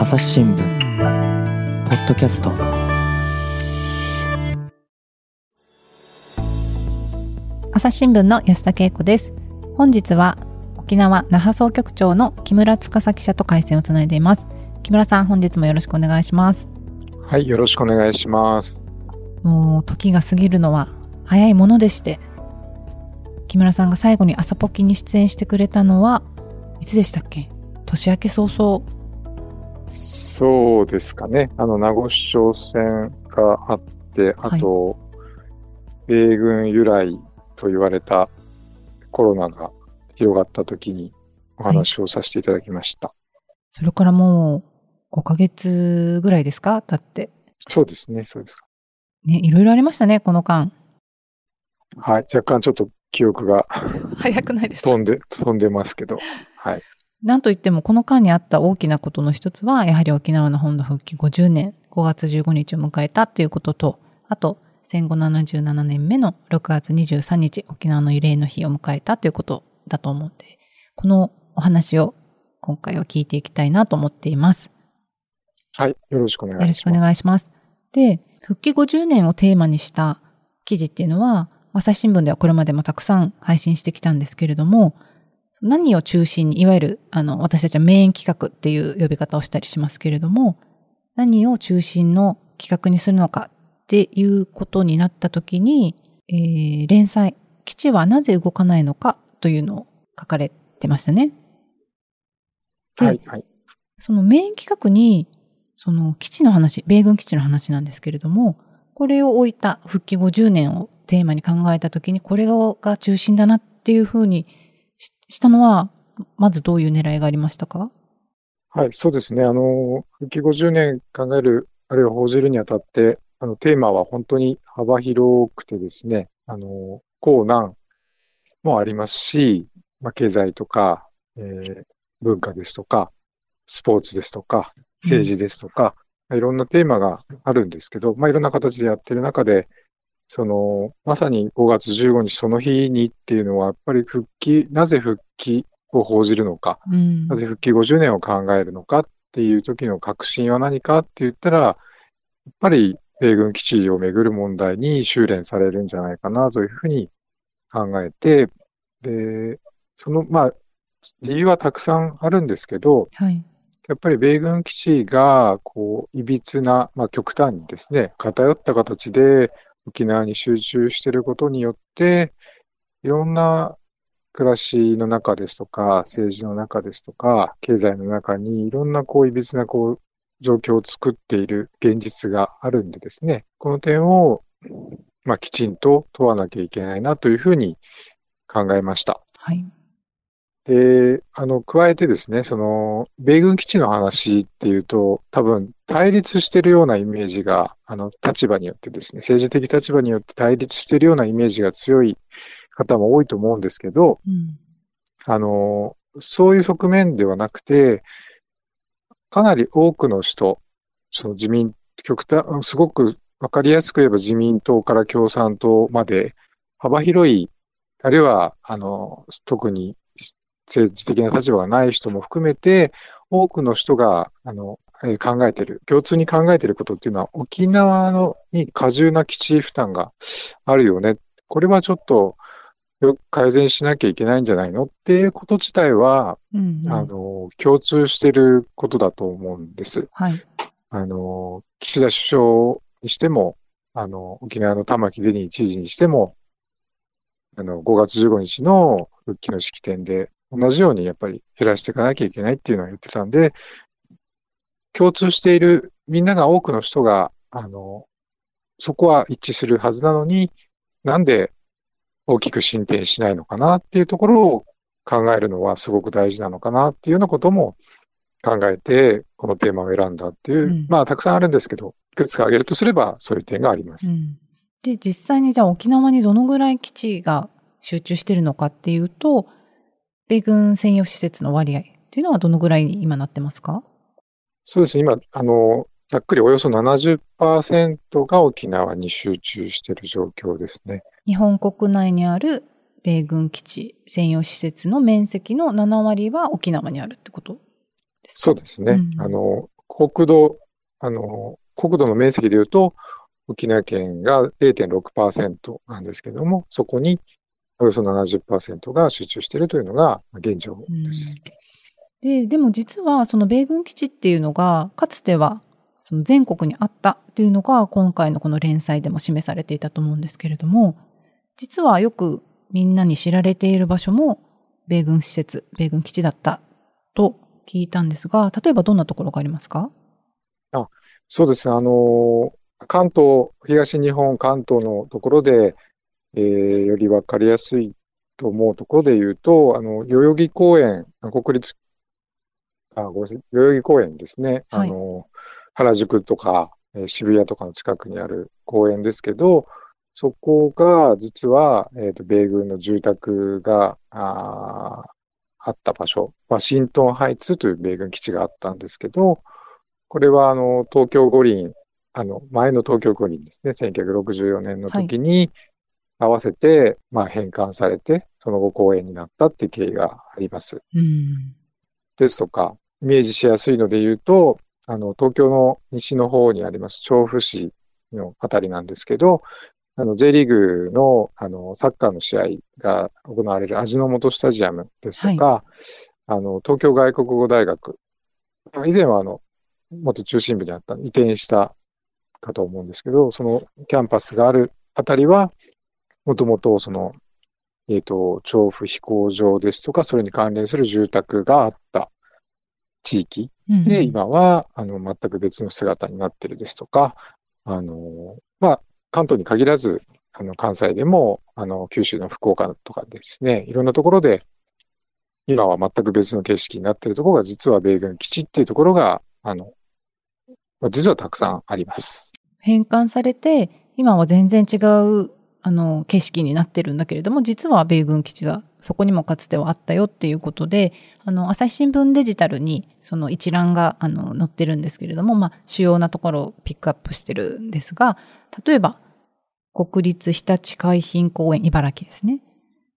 朝日新聞ポッドキャスト。朝日新聞の安田恵子です。本日は沖縄那覇総局長の木村司記者と回線をつないでいます。木村さん本日もよろしくお願いします。はいよろしくお願いします。もう時が過ぎるのは早いものでして木村さんが最後に朝ポキに出演してくれたのはいつでしたっけ？年明け早々そうですかね。あの名護市長選があってあと、はい、米軍由来と言われたコロナが広がった時にお話をさせていただきました、はい、それからもう5ヶ月ぐらいですか？だって。そうですねそうです。ねいろいろありましたねこの間。はい若干ちょっと記憶が 早くないです飛んで飛んでますけど。はいなんといってもこの間にあった大きなことの一つは、やはり沖縄の本土復帰50年5月15日を迎えたということと、あと戦後77年目の6月23日、沖縄の慰霊の日を迎えたということだと思って、このお話を今回は聞いていきたいなと思っています。はい、よろしくお願いします。よろしくお願いします。で、復帰50年をテーマにした記事っていうのは、朝日新聞ではこれまでもたくさん配信してきたんですけれども、何を中心に、いわゆる、あの、私たちはメイン企画っていう呼び方をしたりしますけれども、何を中心の企画にするのかっていうことになったときに、えー、連載、基地はなぜ動かないのかというのを書かれてましたね。はい、はい。そのメイン企画に、その基地の話、米軍基地の話なんですけれども、これを置いた復帰50年をテーマに考えたときに、これが中心だなっていうふうにしたのは、まずどういう狙いがありましたか？はい、そうですね。あの、復帰50年考える、あるいは報じるにあたって、あの、テーマは本当に幅広くてですね、あの、高難もありますし、まあ、経済とか、えー、文化ですとか、スポーツですとか、政治ですとか、うん、いろんなテーマがあるんですけど、まあ、いろんな形でやってる中で、その、まさに5月15日その日にっていうのは、やっぱり復帰、なぜ復帰を報じるのか、うん、なぜ復帰50年を考えるのかっていう時の確信は何かって言ったら、やっぱり米軍基地をめぐる問題に修練されるんじゃないかなというふうに考えて、で、その、まあ、理由はたくさんあるんですけど、はい、やっぱり米軍基地が、こう、いびつな、まあ、極端にですね、偏った形で沖縄に集中していることによって、いろんな暮らしの中ですとか、政治の中ですとか、経済の中にいろんなこう、いびつなこう、状況を作っている現実があるんでですね、この点を、まあ、きちんと問わなきゃいけないなというふうに考えました。はい。で、あの、加えてですね、その、米軍基地の話っていうと、多分、対立してるようなイメージが、あの、立場によってですね、政治的立場によって対立してるようなイメージが強い方も多いと思うんですけど、うん、あの、そういう側面ではなくて、かなり多くの人、その自民、極端、すごくわかりやすく言えば自民党から共産党まで幅広い、あるいは、あの、特に政治的な立場がない人も含めて、多くの人が、あの、えー、考えている、共通に考えていることっていうのは、沖縄のに過重な基地負担があるよね。これはちょっと、改善しなきゃいけないんじゃないのっていうこと自体は、うんうん、あの、共通していることだと思うんです。はい。あの、岸田首相にしても、あの、沖縄の玉城デニー知事にしても、あの、5月15日の復帰の式典で、同じようにやっぱり減らしていかなきゃいけないっていうのは言ってたんで、共通している、みんなが多くの人が、あの、そこは一致するはずなのに、なんで大きく進展しないのかなっていうところを考えるのはすごく大事なのかなっていうようなことも考えて、このテーマを選んだっていう、うん、まあたくさんあるんですけど、いくつか挙げるとすればそういう点があります。うん、で、実際にじゃあ沖縄にどのぐらい基地が集中してるのかっていうと、米軍専用施設の割合っていうのはどのぐらいに今なってますか？そうですね。今、あの、ざっくりおよそ70%が沖縄に集中している状況ですね。日本国内にある米軍基地専用施設の面積の7割は沖縄にあるってことですか？そうですね。うん、あの、国土、あの、国土の面積で言うと、沖縄県が0.6%なんですけども、そこにおよそ70%が集中しているというのが現状です。で、でも実はその米軍基地っていうのが、かつてはその全国にあったっていうのが今回のこの連載でも示されていたと思うんですけれども、実はよくみんなに知られている場所も米軍施設、米軍基地だったと聞いたんですが、例えばどんなところがありますか？あそうですね。あの、関東、東日本、関東のところで、えー、よりわかりやすいと思うところで言うと、あの、代々木公園、国立、あ、ごめんなさい、代々木公園ですね。はい、あの、原宿とか、えー、渋谷とかの近くにある公園ですけど、そこが実は、えっ、ー、と、米軍の住宅が、ああった場所、ワシントンハイツという米軍基地があったんですけど、これはあの、東京五輪、あの、前の東京五輪ですね、1964年の時に、合わせて、まあ、返還されて、その後公園になったっていう経緯があります。うん、ですとか、イメージしやすいので言うと、あの、東京の西の方にあります調布市のあたりなんですけど、あの、J リーグの、あの、サッカーの試合が行われる味の素スタジアムですとか、はい、あの、東京外国語大学。以前はあの、元中心部にあった移転したかと思うんですけど、そのキャンパスがあるあたりは、もともとその、えっ、ー、と、調布飛行場ですとか、それに関連する住宅があった地域で、うん、今は、あの、全く別の姿になってるですとか、あの、まあ、関東に限らず、あの、関西でも、あの、九州の福岡とかですね、いろんなところで、今は全く別の景色になっているところが、実は米軍基地っていうところが、あの、まあ、実はたくさんあります。返還されて、今は全然違うあの景色になってるんだけれども実は米軍基地がそこにもかつてはあったよっていうことであの朝日新聞デジタルにその一覧があの載ってるんですけれども、まあ、主要なところをピックアップしてるんですが例えば国立日立海浜公園茨城ですね。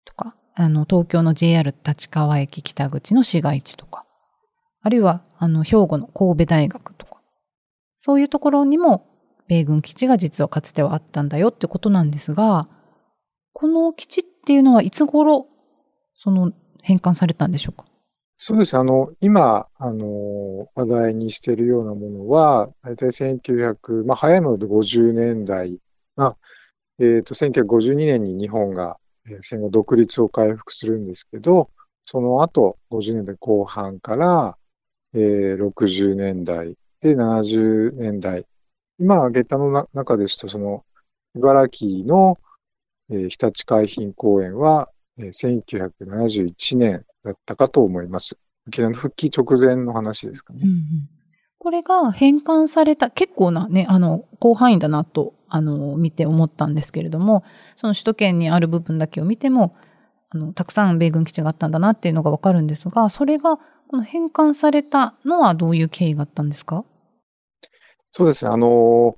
とかあの東京の JR 立川駅北口の市街地とか。あるいはあの兵庫の神戸大学とか。そういうところにも米軍基地が実はかつてはあったんだよってことなんですが、この基地っていうのはいつ頃、その返還されたんでしょうか？そうです。あの、今、あの、話題にしているようなものは、大体1900、まあ、早いもので50年代、まあ、えっ、ー、と、1952年に日本が、戦後独立を回復するんですけど、その後、50年代後半から、えー、60年代で70年代今挙げたの中ですと、その、茨城の、えー、日立海浜公園は、えー、1971年だったかと思います。沖縄の復帰直前の話ですかね。うんうん、これが返還された、結構なね、あの、広範囲だなと、あの、見て思ったんですけれども、その首都圏にある部分だけを見ても、あの、たくさん米軍基地があったんだなっていうのがわかるんですが、それが、この返還されたのはどういう経緯があったんですか？そうですね。あの、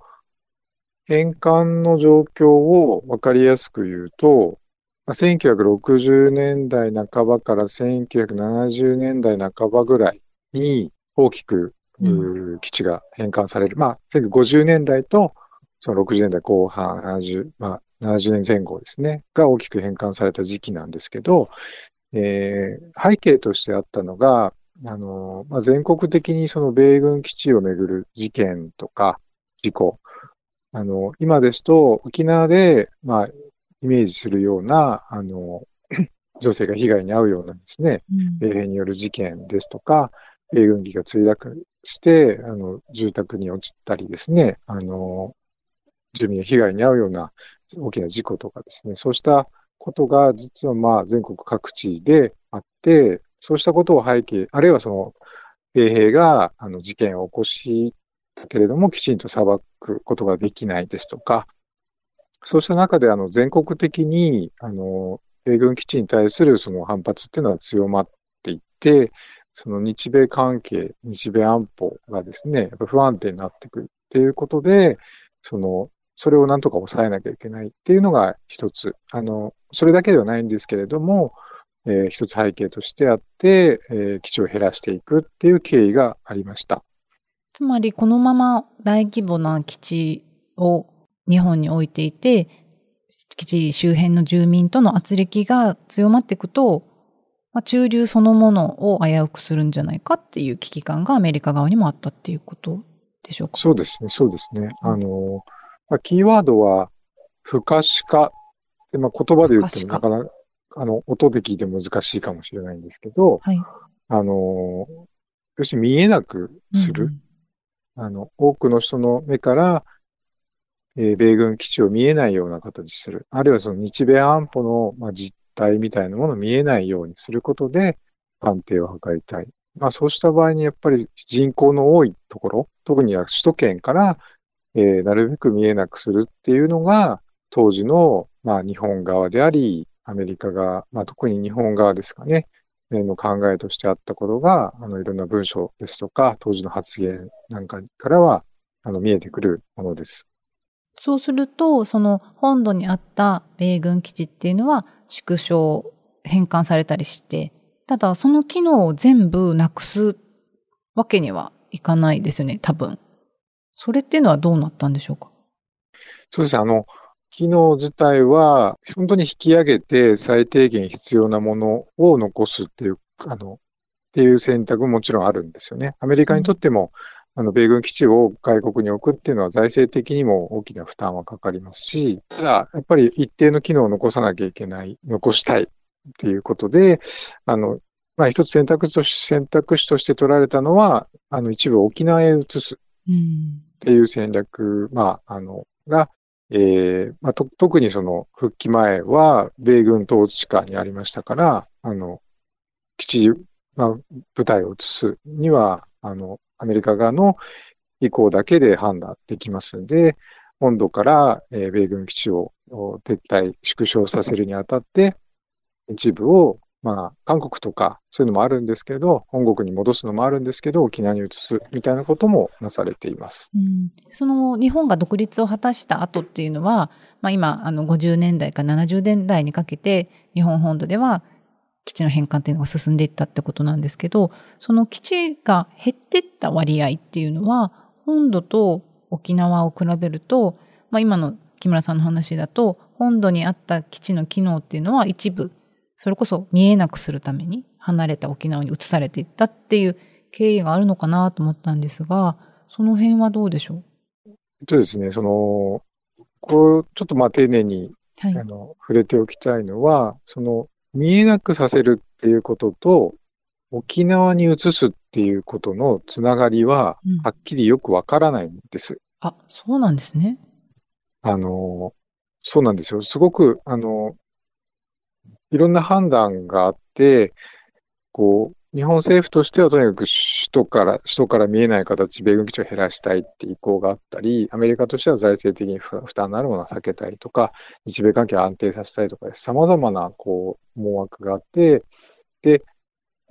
返還の状況を分かりやすく言うと、1960年代半ばから1970年代半ばぐらいに大きく、基地が返還される。まあ、1950年代とその60年代後半、70、まあ、70年前後ですね、が大きく返還された時期なんですけど、えー、背景としてあったのが、あの、まあ、全国的にその米軍基地をめぐる事件とか事故、あの、今ですと沖縄で、まあ、イメージするような、あの、女性が被害に遭うようなですね、米兵による事件ですとか、米軍機が墜落して、あの、住宅に落ちたりですね、あの、住民が被害に遭うような大きな事故とかですね、そうしたことが実はまあ全国各地であって、そうしたことを背景、あるいはその、米兵があの事件を起こしたけれども、きちんと裁くことができないですとか、そうした中であの全国的にあの米軍基地に対するその反発っていうのは強まっていって、その日米関係、日米安保がですね、やっぱ不安定になってくるっていうことで、その、それをなんとか抑えなきゃいけないっていうのが一つ。あの、それだけではないんですけれども、えー、一つ背景としてあって、えー、基地を減らしていくっていう経緯がありました。つまりこのまま大規模な基地を日本に置いていて、基地周辺の住民との圧力が強まっていくと、まあ、中流そのものを危うくするんじゃないかっていう危機感がアメリカ側にもあったっていうことでしょうか？そうですね、そうですね。あの、まあ、キーワードは、不可視化。でまあ、言葉で言ってもなかなか、あの、音で聞いて難しいかもしれないんですけど、はい。あの、要するに見えなくする。うんあの、多くの人の目から、えー米軍基地を見えないような形にする。あるいはその日米安保の、まあ、実態みたいなものを見えないようにすることで、安定を図りたい。まあそうした場合にやっぱり人口の多いところ、特には首都圏から、えーなるべく見えなくするっていうのが、当時の、まあ日本側であり、アメリカ側、まあ特に日本側ですかね、えーの考えとしてあったことが、あのいろんな文章ですとか、当時の発言なんかからは、あの見えてくるものです。そうすると、その本土にあった米軍基地っていうのは縮小、返還されたりして、ただその機能を全部なくすわけにはいかないですよね、多分。それっていうのはどうなったんでしょうか？そうですね。あの、機能自体は、本当に引き上げて最低限必要なものを残すっていう、あの、っていう選択ももちろんあるんですよね。アメリカにとっても、あの、米軍基地を外国に置くっていうのは財政的にも大きな負担はかかりますし、ただ、やっぱり一定の機能を残さなきゃいけない、残したいっていうことで、あの、まあ一つ選択肢とし選択肢として取られたのは、あの、一部沖縄へ移す。うん。っていう戦略、まあ、あの、が、えーまあ、と、特にその復帰前は米軍統治下にありましたから、あの、基地、まあ、部隊を移すには、あの、アメリカ側の意向だけで判断できますんで、本土から、えー米軍基地を撤退、縮小させるにあたって、一部を、まあ、韓国とか、そういうのもあるんですけど、本国に戻すのもあるんですけど、沖縄に移すみたいなこともなされています。うんその日本が独立を果たした後っていうのは、まあ、今あの50年代か70年代にかけて日本本土では基地の返還っていうのが進んでいったってことなんですけどその基地が減っていった割合っていうのは本土と沖縄を比べると、まあ、今の木村さんの話だと本土にあった基地の機能っていうのは一部それこそ見えなくするために離れた沖縄に移されていったっていう経緯があるのかなと思ったんですがその辺はどうでしょう？えっとですね、その、こう、ちょっとまあ丁寧に、はいあの、触れておきたいのは、その、見えなくさせるっていうことと、沖縄に移すっていうことのつながりはうん、はっきりよくわからないんです。あ、そうなんですね。あの、そうなんですよ。すごく、あの、いろんな判断があって、こう、日本政府としてはとにかく首都から、首都から見えない形、米軍基地を減らしたいって意向があったり、アメリカとしては財政的に負負担のあるものは避けたいとか、日米関係を安定させたいとか、様々な、こう、思惑があって、で、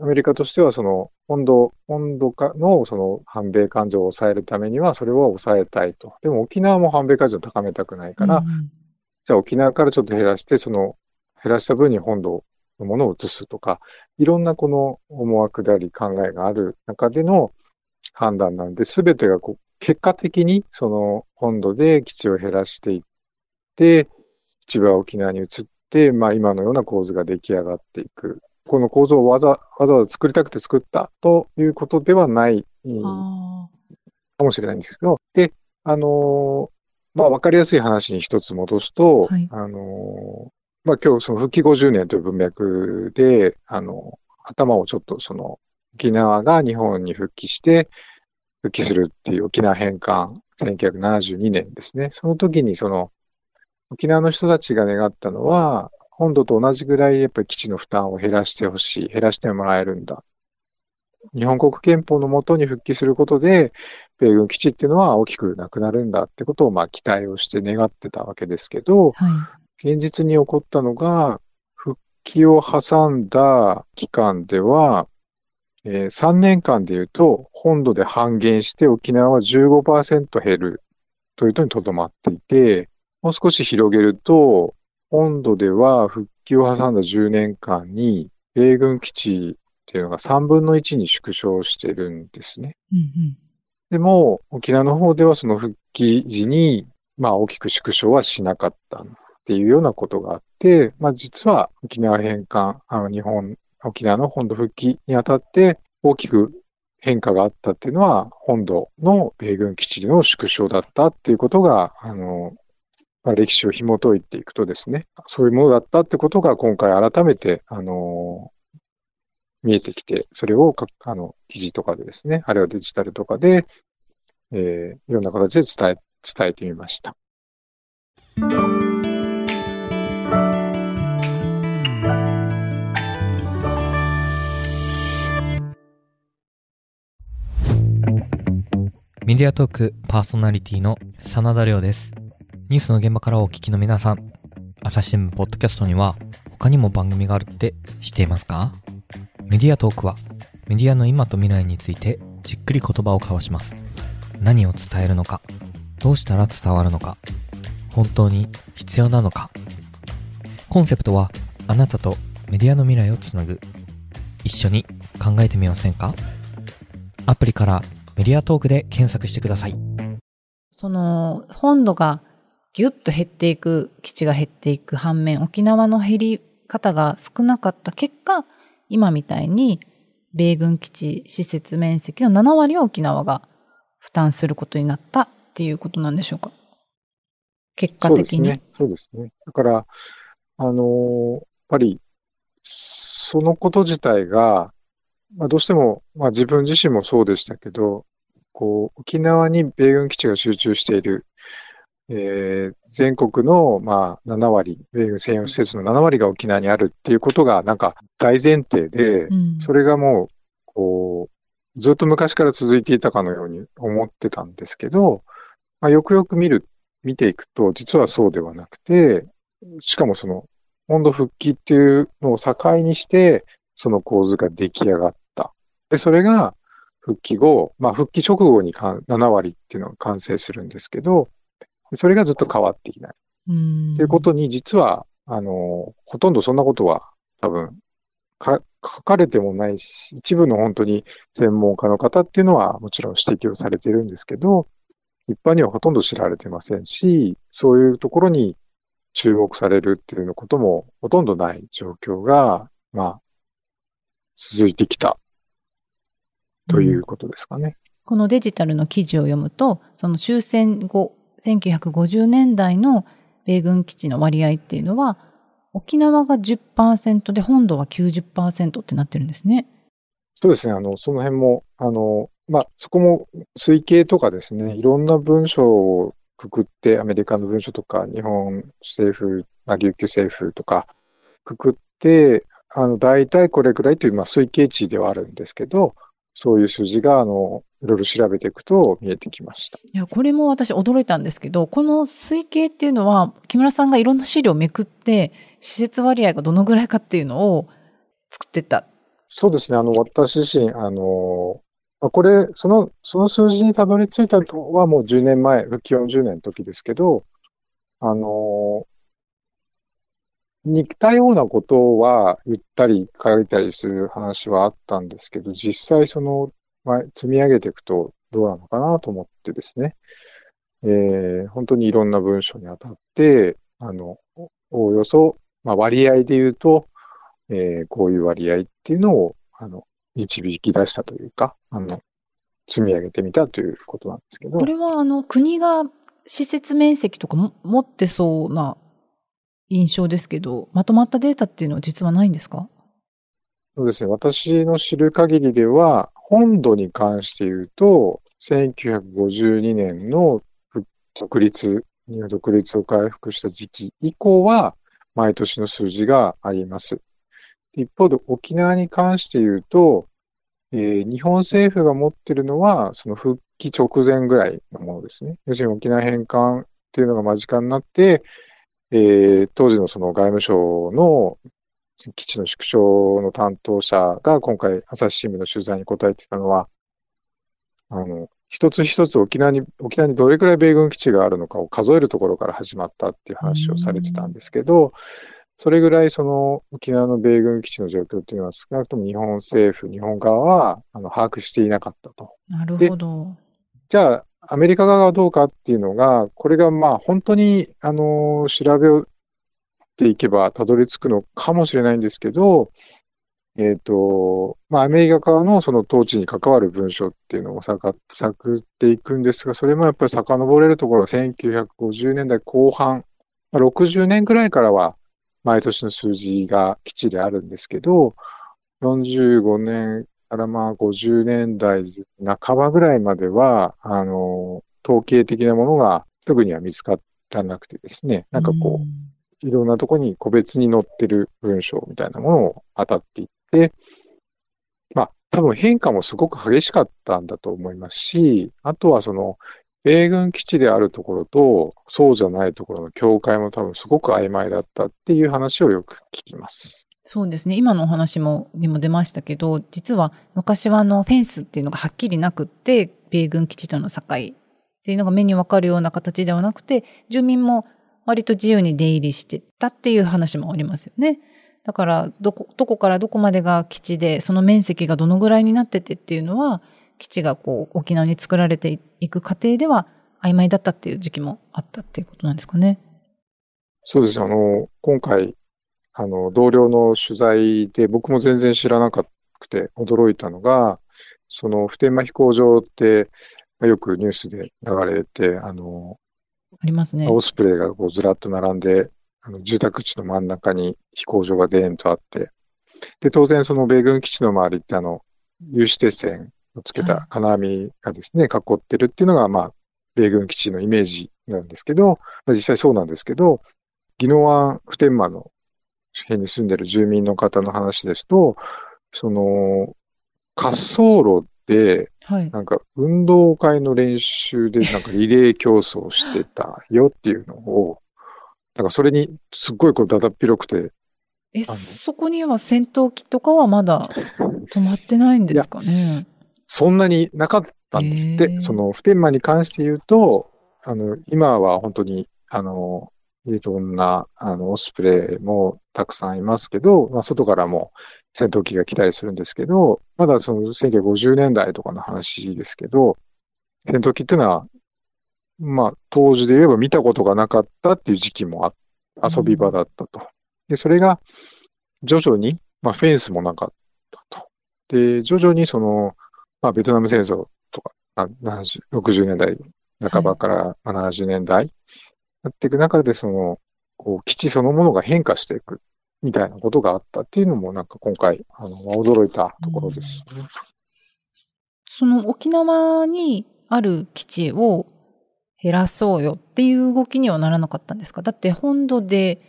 アメリカとしてはその、本土、本土かのその反米感情を抑えるためには、それを抑えたいと。でも沖縄も反米感情を高めたくないから、うんじゃあ沖縄からちょっと減らして、その減らした分に本土のものを移すとか、いろんなこの思惑であり考えがある中での判断なんで、すべてがこう結果的にその本土で基地を減らしていって、一部は沖縄に移って、まあ今のような構図が出来上がっていく。この構造をわざわざ作りたくて作ったということではないあかもしれないんですけど、で、あのーまあ、わかりやすい話に一つ戻すと、はいあのーまあ、今日その復帰50年という文脈で、あの、頭をちょっとその、沖縄が日本に復帰して、復帰するっていう沖縄返還、1972年ですね。その時にその、沖縄の人たちが願ったのは、本土と同じぐらいやっぱり基地の負担を減らしてほしい、減らしてもらえるんだ。日本国憲法のもとに復帰することで、米軍基地っていうのは大きくなくなるんだってことをまあ期待をして願ってたわけですけど、現実に起こったのが、復帰を挟んだ期間では、えー3年間で言うと、本土で半減して沖縄は15%減るというとにとどまっていて、もう少し広げると、本土では復帰を挟んだ10年間に、米軍基地っていうのが3分の1に縮小してるんですね。うんでも、沖縄の方ではその復帰時に、まあ大きく縮小はしなかったっていうようなことがあって、まあ実は沖縄返還、あの日本、沖縄の本土復帰にあたって大きく変化があったっていうのは、本土の米軍基地の縮小だったっていうことが、あの、まあ、歴史を紐解いていくとですね、そういうものだったってことが今回改めて、あの、見えてきて、それをあの記事とかでですね、あるいはデジタルとかで、えーいろんな形で伝え、伝えてみました。メディアトークパーソナリティの真田亮です。ニュースの現場からお聞きの皆さん、朝日新聞ポッドキャストには他にも番組があるって知っていますか？メディアトークはメディアの今と未来についてじっくり言葉を交わします。何を伝えるのか、どうしたら伝わるのか、本当に必要なのか。コンセプトはあなたとメディアの未来をつなぐ。一緒に考えてみませんか？アプリからメディアトークで検索してください。その本土がギュッと減っていく、基地が減っていく反面、沖縄の減り方が少なかった結果、今みたいに米軍基地施設面積の7割を沖縄が負担することになったっていうことなんでしょうか？結果的に。そうですね。そうですね。だから、あのーやっぱり、そのこと自体が、まあ、どうしても、まあ、自分自身もそうでしたけど、こう、沖縄に米軍基地が集中している、えー全国の、まあ、7割、米軍専用施設の7割が沖縄にあるっていうことが、なんか大前提で、うんそれがもう、こう、ずっと昔から続いていたかのように思ってたんですけど、まあ、よくよく見る、見ていくと、実はそうではなくて、しかもその、本土復帰っていうのを境にして、その構図が出来上がった。で、それが復帰後、まあ復帰直後にかん7割っていうのが完成するんですけど、それがずっと変わっていない。うんっていうことに、実は、あの、ほとんどそんなことは多分、か、書かれてもないし、一部の本当に専門家の方っていうのはもちろん指摘をされているんですけど、一般にはほとんど知られてませんし、そういうところに注目されるっていうのこともほとんどない状況が、まあ、続いてきたということですかね。このデジタルの記事を読むと、その終戦後、1950年代の米軍基地の割合っていうのは、沖縄が10%で本土は90%ってなってるんですね。そうですね。あの、その辺も、あの、まあ、そこも推計とかですね、いろんな文書をくくって、アメリカの文書とか、日本政府、まあ、琉球政府とか、くくって、あの、大体これくらいという、まあ、推計値ではあるんですけど、そういう数字が、あの、いろいろ調べていくと見えてきました。いや、これも私驚いたんですけど、この推計っていうのは、木村さんがいろんな資料をめくって、施設割合がどのぐらいかっていうのを作ってった。そうですね。あの、私自身、あの、まあこれ、その、その数字にたどり着いたのはもう10年前、復帰40年の時ですけど、あの、似たようなことは言ったり書いたりする話はあったんですけど、実際その、まあ、積み上げていくとどうなのかなと思ってですね、えー本当にいろんな文章にあたって、あの、おおよそ、まあ、割合で言うと、えーこういう割合っていうのを、あの、導き出したというか、あの、積み上げてみたということなんですけど。こ、れはあの国が施設面積とかも持ってそうな印象ですけど、まとまったデータっていうのは実はないんですか？そうですね、私の知る限りでは、本土に関して言うと、1952年の独立、日本独立を回復した時期以降は、毎年の数字があります。一方で沖縄に関して言うと、えー日本政府が持ってるのは、その復帰直前ぐらいのものですね。要するに沖縄返還っていうのが間近になって、えー当時のその外務省の基地の縮小の担当者が今回朝日新聞の取材に答えてたのは、あの、一つ一つ沖縄に、沖縄にどれくらい米軍基地があるのかを数えるところから始まったっていう話をされてたんですけど、それぐらいその沖縄の米軍基地の状況っていうのは少なくとも日本政府、日本側はあの把握していなかったと。なるほど。じゃあ、アメリカ側はどうかっていうのが、これがまあ本当に、あの、調べていけばたどり着くのかもしれないんですけど、えっ、と、まあ、アメリカ側のその統治に関わる文書っていうのを探っていくんですが、それもやっぱり遡れるところ、1950年代後半、まあ、60年くらいからは毎年の数字が基地であるんですけど、45年からまあ50年代半ばぐらいまでは、あの、統計的なものがすぐには見つからなくてですね、なんかこう、いろんなとこに個別に載ってる文章みたいなものを当たっていって、まあ、多分変化もすごく激しかったんだと思いますし、あとはその、米軍基地であるところと、そうじゃないところの境界も多分すごく曖昧だったっていう話をよく聞きます。そうですね。今のお話も、にも出ましたけど、実は昔はあの、フェンスっていうのがはっきりなくって、米軍基地との境っていうのが目にわかるような形ではなくて、住民も割と自由に出入りしてたっていう話もありますよね。だから、どこ、どこからどこまでが基地で、その面積がどのぐらいになっててっていうのは、基地がこう、沖縄に作られていく過程では曖昧だったっていう時期もあったっていうことなんですかね。そうです。あの、今回、あの、同僚の取材で僕も全然知らなくて驚いたのが、その普天間飛行場って、よくニュースで流れて、あの、ありますね。オスプレイがこうずらっと並んで、あの住宅地の真ん中に飛行場がデーンとあって、で、当然その米軍基地の周りってあの、有刺鉄線をつけた金網がですね、はい、囲ってるっていうのが、まあ、米軍基地のイメージなんですけど、まあ、実際そうなんですけど、宜野湾普天間の辺に住んでる住民の方の話ですと、その、滑走路で、なんか運動会の練習でなんかリレー競争してたよっていうのを、なんかそれにすっごいこうだだっ広くて。え、そこには戦闘機とかはまだ止まってないんですかね？そんなになかったんですって。その普天間に関して言うと、あの、今は本当に、あの、いろんな、あの、オスプレイもたくさんいますけど、まあ、外からも戦闘機が来たりするんですけど、まだその1950年代とかの話ですけど、戦闘機っていうのは、まあ、当時で言えば見たことがなかったっていう時期もあ、遊び場だったと。で、それが徐々に、まあ、フェンスもなかったと。で、徐々にその、まあ、ベトナム戦争とか、70 60年代半ばから70年代やっていく中で、その、こう、基地そのものが変化していくみたいなことがあったっていうのも、なんか今回、あの、驚いたところです、ね、その沖縄にある基地を減らそうよっていう動きにはならなかったんですか？だって本土で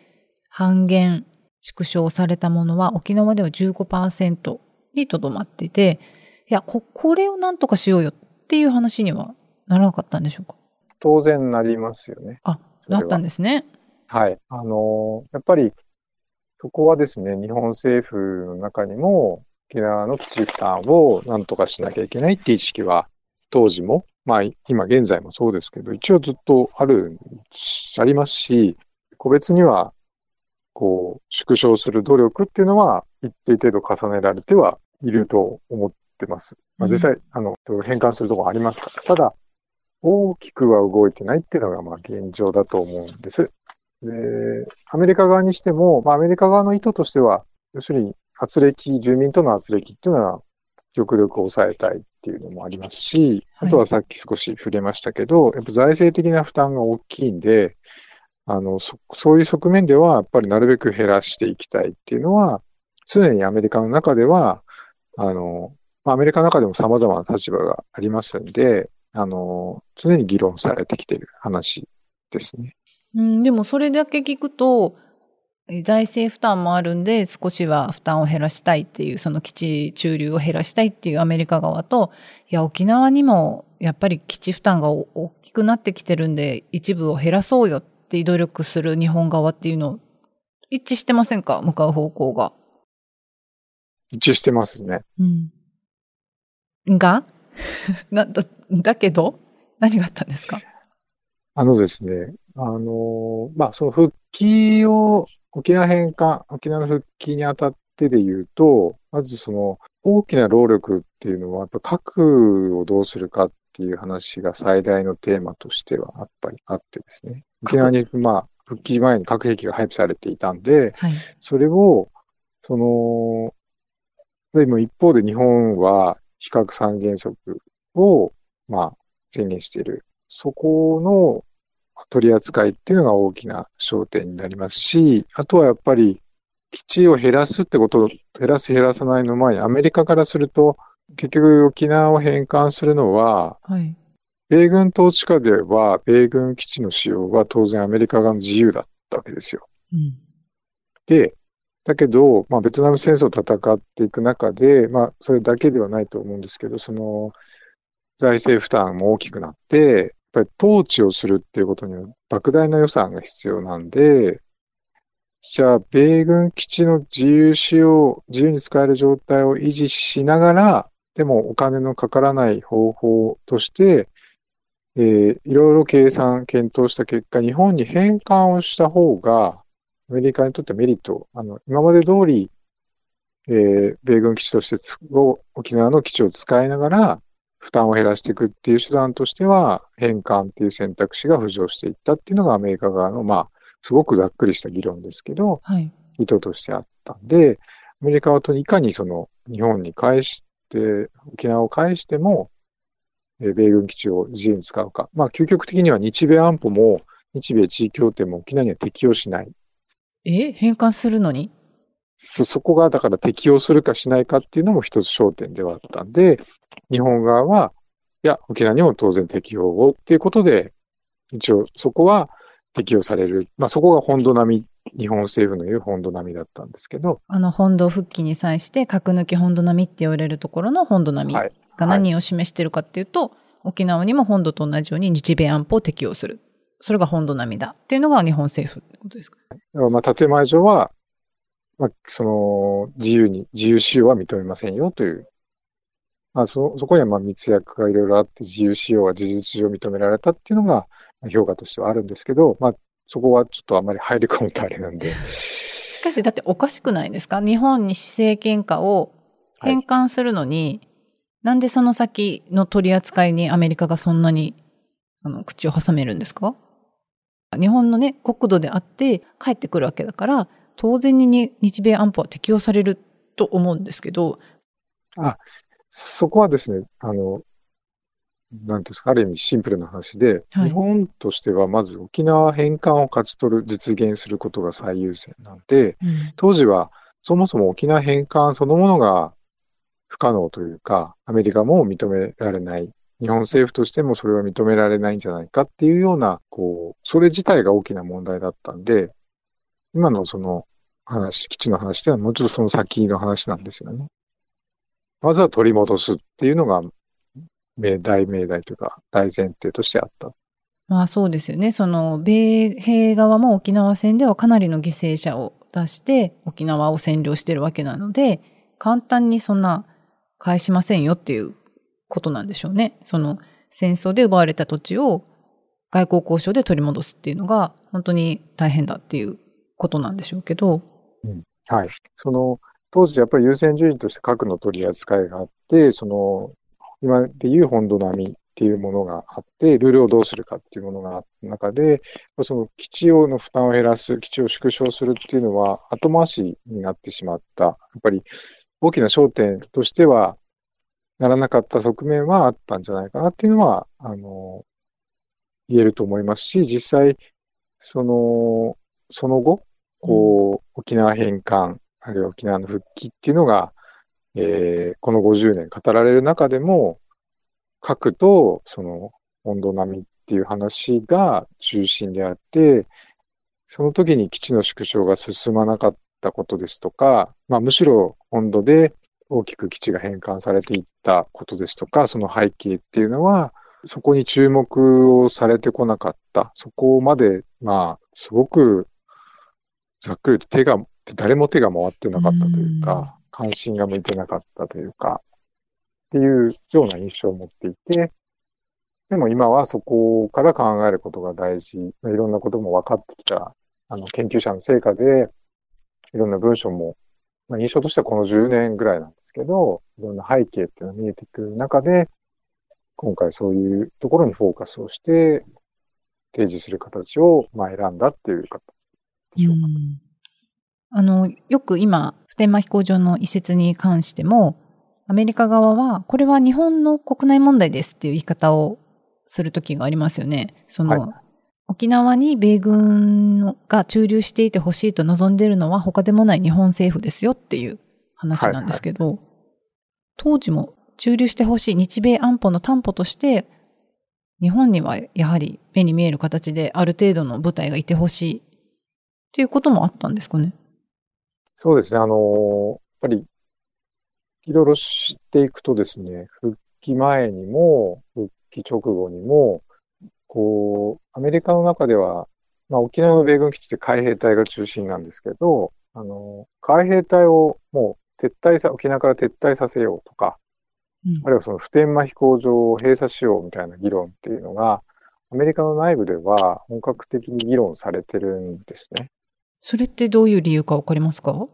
半減、縮小されたものは沖縄では15%にとどまってて、いや、こ、これをなんとかしようよっていう話にはならなかったんでしょうか？当然なりますよね。あ、だったんですね。はい。あの、やっぱり、そこはですね、日本政府の中にも、沖縄の基地負担を何とかしなきゃいけないっていう意識は、当時も、まあ、今現在もそうですけど、一応ずっとある、ありますし、個別には、こう、縮小する努力っていうのは、一定程度重ねられてはいると思ってます。まあ、実際、あの、変換するところありますから。ただ、大きくは動いてないっていうのがまあ現状だと思うんです。で、アメリカ側にしても、まあ、アメリカ側の意図としては、要するに圧力、住民との圧力っていうのは極力抑えたいっていうのもありますし、あとはさっき少し触れましたけど、やっぱ財政的な負担が大きいんで、あの、そ、そういう側面では、やっぱりなるべく減らしていきたいっていうのは、常にアメリカの中では、あの、アメリカの中でも様々な立場がありますんで、あの、常に議論されてきている話ですね。うん、でもそれだけ聞くと、財政負担もあるんで少しは負担を減らしたいっていうその基地駐留を減らしたいっていうアメリカ側といや沖縄にもやっぱり基地負担が大きくなってきてるんで一部を減らそうよって努力する日本側っていうの一致してませんか？向かう方向が。一致してますね。うん。が？なだだけど？何があったんですか？あのですね、あの、まあ、その復帰を、沖縄返還、沖縄の復帰にあたってで言うと、まずその大きな労力っていうのは、やっぱ核をどうするかっっていう話が最大のテーマとしてはやっぱりあってですね。沖縄に、まあ、復帰前に核兵器が配備されていたんで、はい。それを、その、でも一方で日本は非核三原則を、まあ、宣言している。そこの取り扱いっていうのが大きな焦点になりますし、あとはやっぱり基地を減らすってこと、減らす減らさないの前にアメリカからすると、結局沖縄を返還するのは、はい。米軍統治下では米軍基地の使用は当然アメリカ側の自由だったわけですよ。うん。で、だけど、まあ、ベトナム戦争を戦っていく中で、まあ、それだけではないと思うんですけど、その、財政負担も大きくなって、ぱり統治をするっていうことには莫大な予算が必要なんで、じゃあ、米軍基地の自由使用、自由に使える状態を維持しながら、でもお金のかからない方法として、えーいろいろ計算、検討した結果、日本に返還をした方が、アメリカにとってメリット、あの、今まで通り、えー米軍基地として沖縄の基地を使いながら、負担を減らしていくっていう手段としては、返還っていう選択肢が浮上していったっていうのがアメリカ側の、まあ、すごくざっくりした議論ですけど、はい。意図としてあったんで、アメリカはといかにその日本に返して、沖縄を返しても、えー米軍基地を自由に使うか。まあ、究極的には日米安保も、日米地位協定も沖縄には適用しない。え？返還するのに？そ、そこがだから適用するかしないかっていうのも一つ焦点ではあったんで、日本側は、いや、沖縄にも当然適用をっていうことで、一応そこは適用される。まあそこが本土並み、日本政府の言う本土並みだったんですけど、あの本土復帰に際して核抜き本土並みって言われるところの本土並みはいが何を示してるかっていうと、沖縄にも本土と同じように日米安保を適用する。それが本土並みだっていうのが日本政府ってことですか？まあ建前上は、まあその自由に、自由使用は認めませんよという。まあそ、そこにはまあ密約がいろいろあって自由使用は事実上認められたっていうのがまあ評価としてはあるんですけど、まあそこはちょっとあまり入り込むとあれなんで。しかしだっておかしくないですか？日本に施政権下を返還するのに、なんでその先の取り扱いにアメリカがそんなにあの口を挟めるんですか？日本のね国土であって帰ってくるわけだから当然にに日米安保は適用されると思うんですけど。そこはですね、あの、なんていうんですか、ある意味シンプルな話で、はい。日本としてはまず沖縄返還を勝ち取る、実現することが最優先なんで、当時はそもそも沖縄返還そのものが不可能というか、アメリカも認められない。日本政府としてもそれは認められないんじゃないかっていうような、こう、それ自体が大きな問題だったんで、今のその話、基地の話ではもうちょっとその先の話なんですよね。まずは取り戻すっていうのが、命大命題というか、大前提としてあった。まあそうですよねその米兵側も沖縄戦ではかなりの犠牲者を出して沖縄を占領してるわけなので簡単にそんな返しませんよっていうことなんでしょうね。その戦争で奪われた土地を外交交渉で取り戻すっていうのが本当に大変だっていうことなんでしょうけど。はい。その、当時やっぱり優先順位として核の取り扱いがあって、その、今でいう本土並みっていうものがあって、ルールをどうするかっていうものがあった中で、その基地用の負担を減らす、基地を縮小するっていうのは後回しになってしまった。やっぱり大きな焦点としてはならなかった側面はあったんじゃないかなっていうのは、あの、言えると思いますし、実際、その、その後、こう、沖縄返還、あるいは沖縄の復帰っていうのが、えーこの50年語られる中でも、核とその温度並みっていう話が中心であって、その時に基地の縮小が進まなかったことですとか、まあむしろ温度で大きく基地が返還されていったことですとか、その背景っていうのは、そこに注目をされてこなかった。そこまで、まあ、すごくざっくりと手が、誰も手が回ってなかったというか、関心が向いてなかったというか、っていうような印象を持っていて、でも今はそこから考えることが大事。いろんなことも分かってきた、あの、研究者の成果で、いろんな文章も、まあ、印象としてはこの10年ぐらいなんですけど、いろんな背景っていうのが見えてくる中で、今回そういうところにフォーカスをして、提示する形を、まあ、選んだっていう形でしょうか？うんあの、よく今、普天間飛行場の移設に関しても、アメリカ側は、これは日本の国内問題ですっていう言い方をする時がありますよね。その、はい沖縄に米軍が駐留していてほしいと望んでいるのは他でもない日本政府ですよっていう話なんですけど、当時も駐留してほしい日米安保の担保として、日本にはやはり目に見える形である程度の部隊がいてほしいっていうこともあったんですかね？そうですね。あの、やっぱり、いろいろ知っていくとですね、復帰前にも、復帰直後にも、こう、アメリカの中では、まあ、沖縄の米軍基地って海兵隊が中心なんですけど、あの、海兵隊をもう撤退さ、沖縄から撤退させようとか、うんあるいはその普天間飛行場を閉鎖しようみたいな議論っていうのが、アメリカの内部では本格的に議論されてるんですね。それってどういう理由かわかりますか？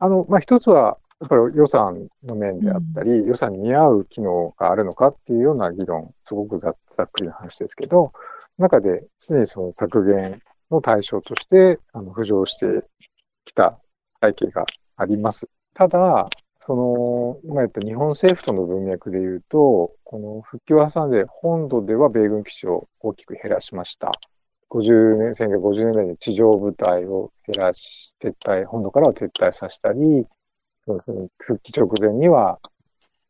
あの、まあ、一つは、やっぱり予算の面であったり、予算に見合う機能があるのかっていうような議論、すごくざざっくりな話ですけど、中で常にその削減の対象として、あの、浮上してきた背景があります。ただ、その、今言った日本政府との文脈で言うと、この復帰を挟んで本土では米軍基地を大きく減らしました。50年、1950年代に地上部隊を減らし、撤退、本土からは撤退させたり、復帰直前には、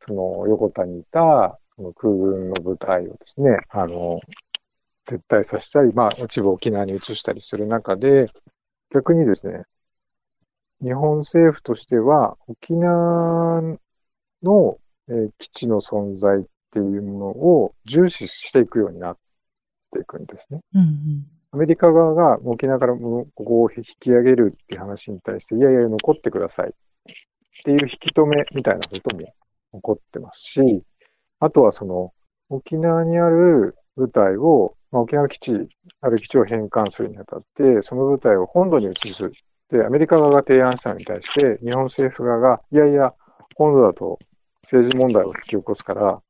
その横田にいたその空軍の部隊をですね、あの、撤退させたり、まあ、一部沖縄に移したりする中で、逆にですね、日本政府としては、沖縄の、えー基地の存在っていうものを重視していくようになっていくんですね。うんうん。アメリカ側が沖縄からここを引き上げるっていう話に対して、いやいや、残ってくださいっていう引き止めみたいなことも起こってますし、あとはその沖縄にある部隊を、まあ、沖縄基地、ある基地を返還するにあたって、その部隊を本土に移す。で、アメリカ側が提案したのに対して、日本政府側が、いやいや、本土だと政治問題を引き起こすから、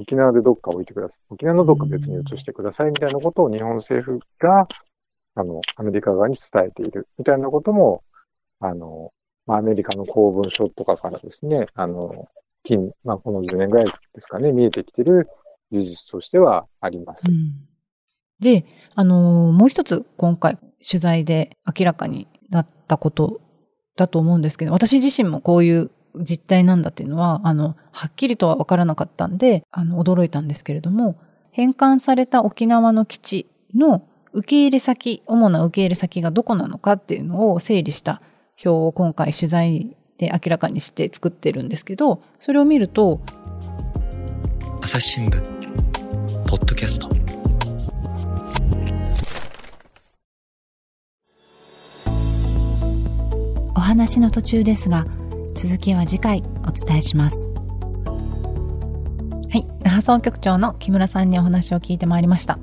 沖縄でどっか置いてください。沖縄のどっか別に移してくださいみたいなことを日本政府が、あの、アメリカ側に伝えているみたいなことも、あの、まあ、アメリカの公文書とかからですね、あの、近、まあ、この10年ぐらいですかね、見えてきてる事実としてはあります。で、あのもう一つ今回取材で明らかになったことだと思うんですけど、私自身もこういう実態なんだっていうのは、あの、はっきりとは分からなかったんで、あの、驚いたんですけれども、返還された沖縄の基地の受け入れ先、主な受け入れ先がどこなのかっていうのを整理した表を今回取材で明らかにして作ってるんですけど、それを見ると、朝日新聞ポッドキャスト。お話の途中ですが続きは次回お伝えします。はい。那覇総局長の木村さんにお話を聞いてまいりました。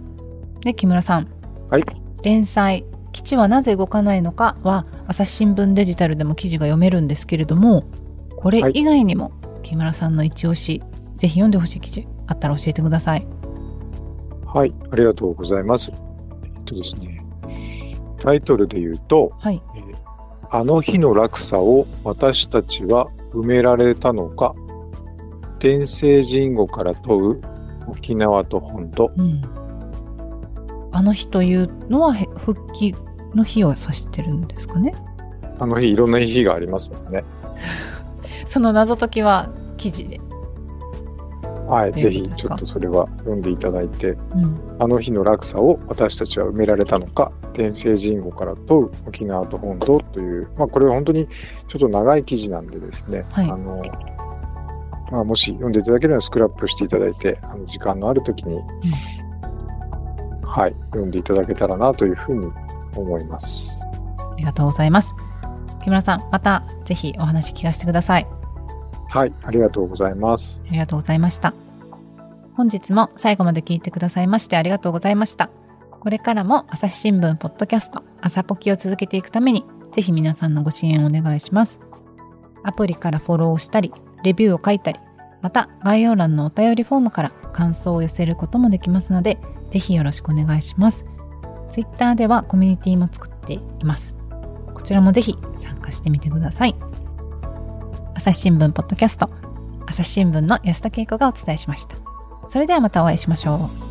で木村さん。はい。連載基地はなぜ動かないのかは朝日新聞デジタルでも記事が読めるんですけれどもこれ以外にも木村さんの一押しぜひ読んでほしい記事あったら教えてください。はい、ありがとうございます。えっとですね、タイトルで言うと、はい。えーあの日の落差を私たちは埋められたのか、天聖人語から問う沖縄と本土。うんあの日というのはへ復帰の日を指してるんですかね？あの日、いろんな日がありますもんね。その謎解きは記事で。はい、とぜひちょっとそれは読んでいただいて、うん。あの日の落差を私たちは埋められたのか、天聖人語から問う沖縄と本土という、まあこれは本当にちょっと長い記事なんでですね、はいあの、まあもし読んでいただけるならスクラップしていただいて、あの時間のある時に、はい、読んでいただけたらなというふうに思います。ありがとうございます。木村さん、またぜひお話聞かせてください。はい、ありがとうございます。ありがとうございました。本日も最後まで聞いてくださいましてありがとうございました。これからも朝日新聞ポッドキャスト朝ポキを続けていくためにぜひ皆さんのご支援をお願いします。アプリからフォローしたり、レビューを書いたり、また概要欄のお便りフォームから感想を寄せることもできますのでぜひよろしくお願いします Twitter ではコミュニティも作っていますこちらもぜひ参加してみてください朝日新聞ポッドキャスト朝日新聞の安田恵子がお伝えしました。それではまたお会いしましょう。